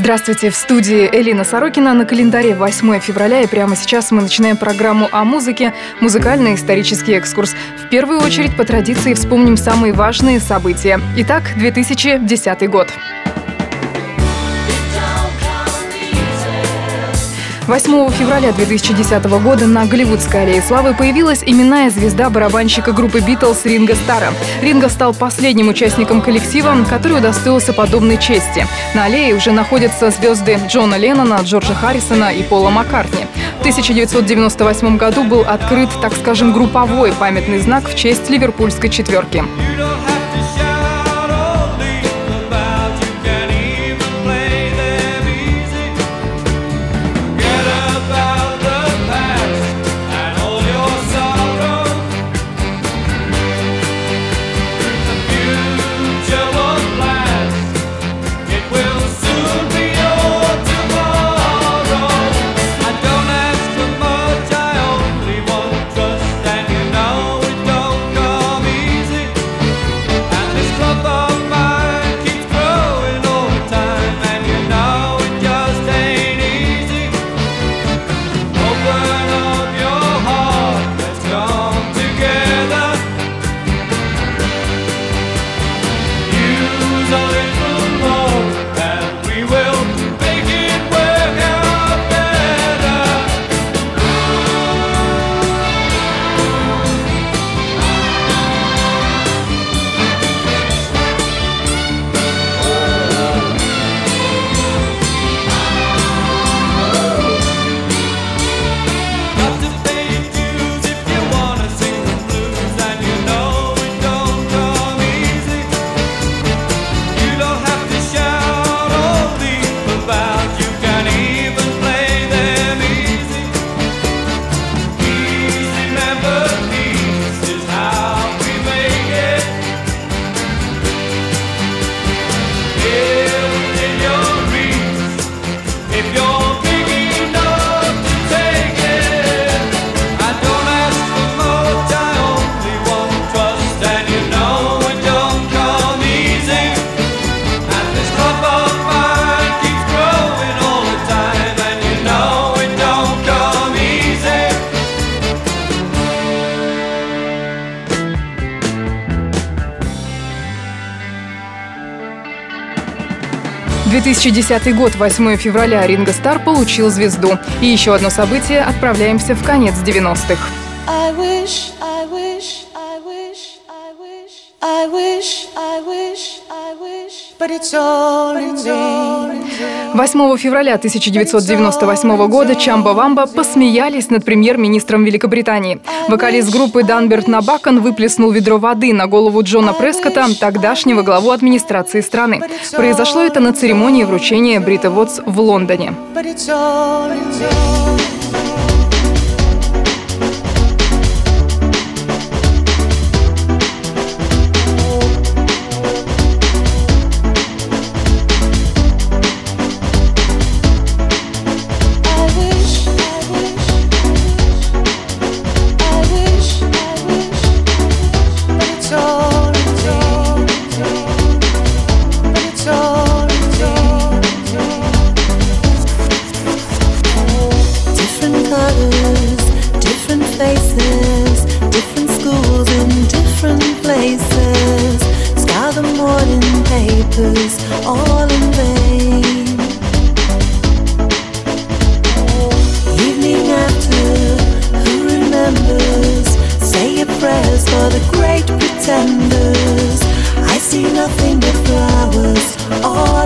Здравствуйте, в студии Элина Сорокина. На календаре 8 февраля, и прямо сейчас мы начинаем программу о музыке «Музыкальный исторический экскурс». В первую очередь, по традиции, вспомним самые важные события. Итак, 2010 год. 8 февраля 2010 года на Голливудской аллее славы появилась именная звезда барабанщика группы Битлз Ринга Стара. Ринго стал последним участником коллектива, который удостоился подобной чести. На аллее уже находятся звезды Джона Леннона, Джорджа Харрисона и Пола Маккартни. В 1998 году был открыт, так скажем, групповой памятный знак в честь ливерпульской четверки. 2010 год, 8 февраля, Ринго Стар получил звезду. И еще одно событие, отправляемся в конец 90-х. I wish, I wish, I wish, I wish, I wish, 8 февраля 1998 года Чамба Вамба посмеялись над премьер-министром Великобритании. Вокалист группы Данберт Набакан выплеснул ведро воды на голову Джона Прескота, тогдашнего главу администрации страны. Произошло это на церемонии вручения Брита Вотс в Лондоне. The great pretenders. I see nothing but flowers, all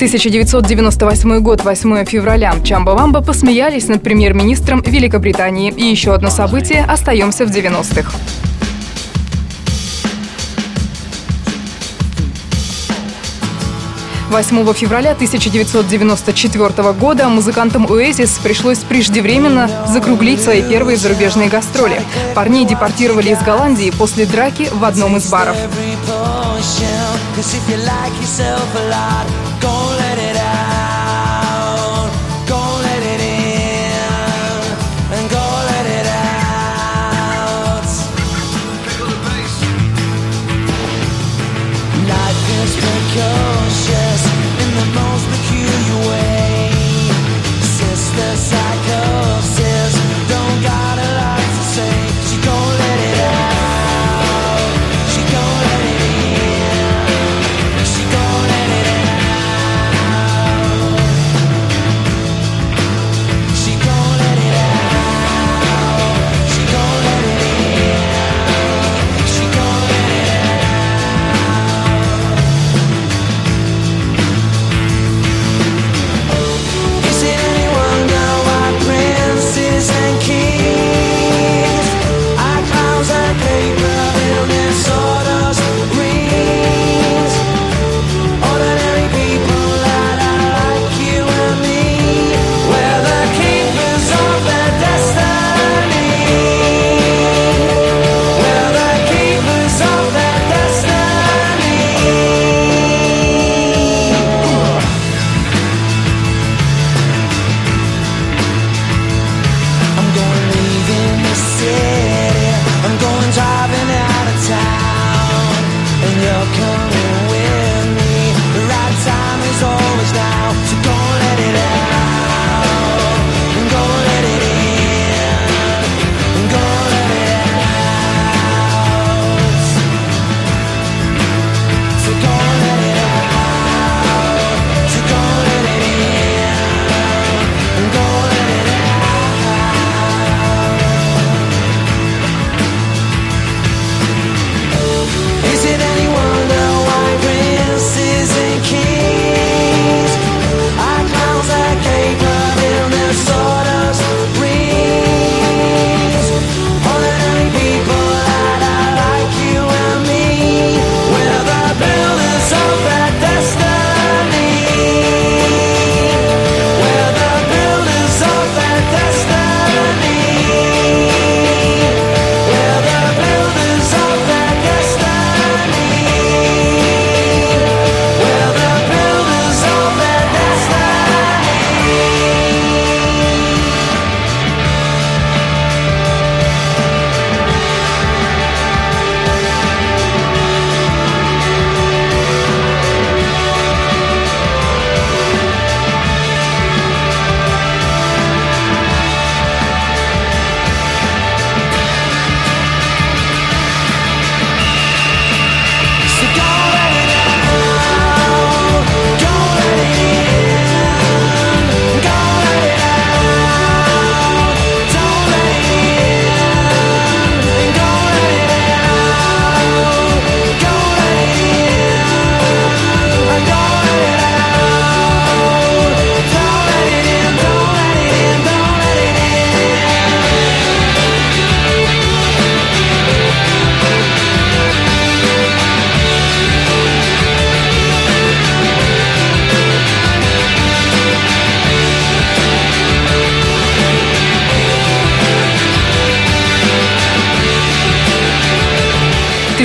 1998 год, 8 февраля. Чамба-Вамба посмеялись над премьер-министром Великобритании. И еще одно событие. Остаемся в 90-х. 8 февраля 1994 года музыкантам Oasis пришлось преждевременно закруглить свои первые зарубежные гастроли. Парней депортировали из Голландии после драки в одном из баров. Precocious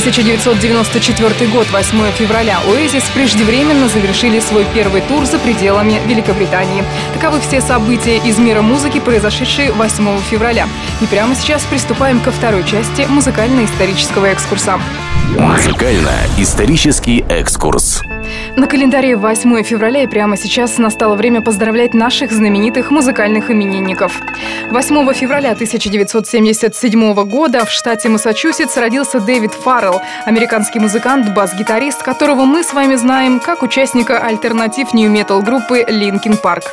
1994 год, 8 февраля, Oasis преждевременно завершили свой первый тур за пределами Великобритании. Таковы все события из мира музыки, произошедшие 8 февраля. И прямо сейчас приступаем ко второй части музыкально-исторического экскурса. Музыкально-исторический экскурс. На календаре 8 февраля и прямо сейчас настало время поздравлять наших знаменитых музыкальных именинников. 8 февраля 1977 года в штате Массачусетс родился Дэвид Фаррелл, американский музыкант, бас-гитарист, которого мы с вами знаем как участника альтернатив нью-метал группы Linkin Park.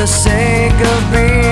the sake of being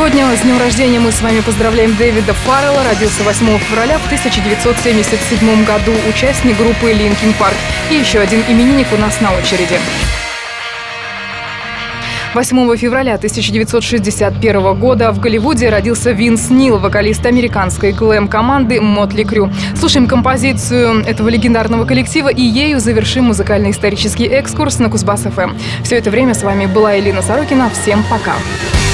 сегодня с днем рождения мы с вами поздравляем Дэвида Фаррелла, родился 8 февраля в 1977 году, участник группы Linkin Park. И еще один именинник у нас на очереди. 8 февраля 1961 года в Голливуде родился Винс Нил, вокалист американской глэм-команды Мотли Крю. Слушаем композицию этого легендарного коллектива и ею завершим музыкальный исторический экскурс на Кузбасс-ФМ. Эм. Все это время с вами была Элина Сорокина. Всем пока! Пока.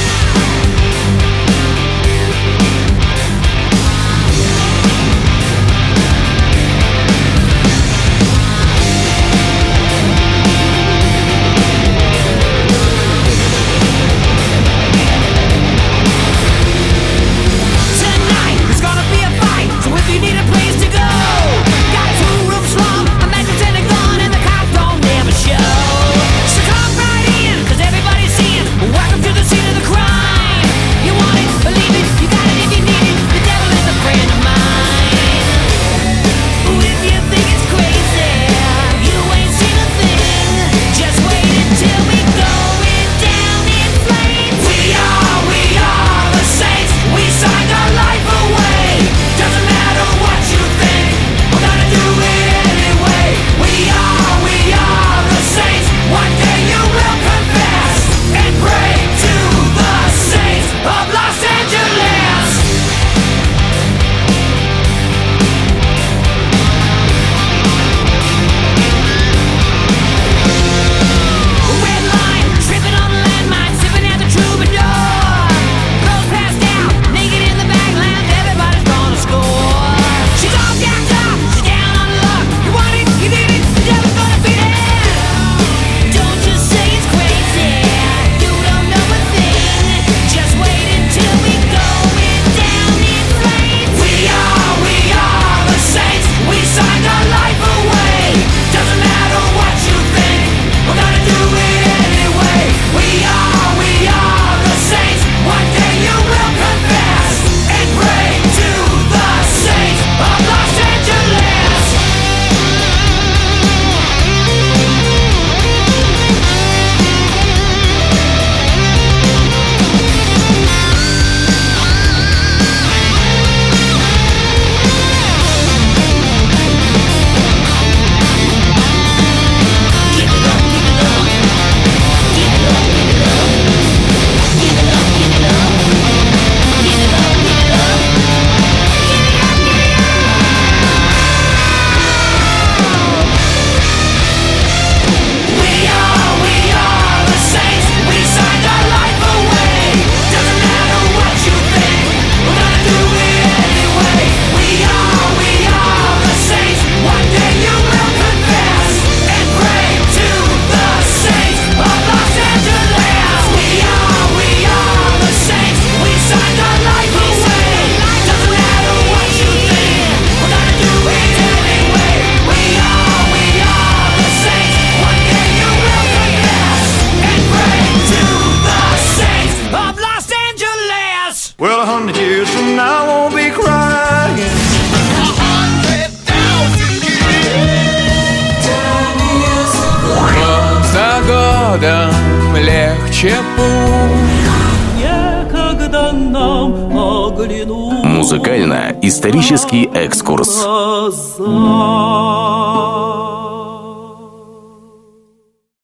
Музыкально-исторический экскурс.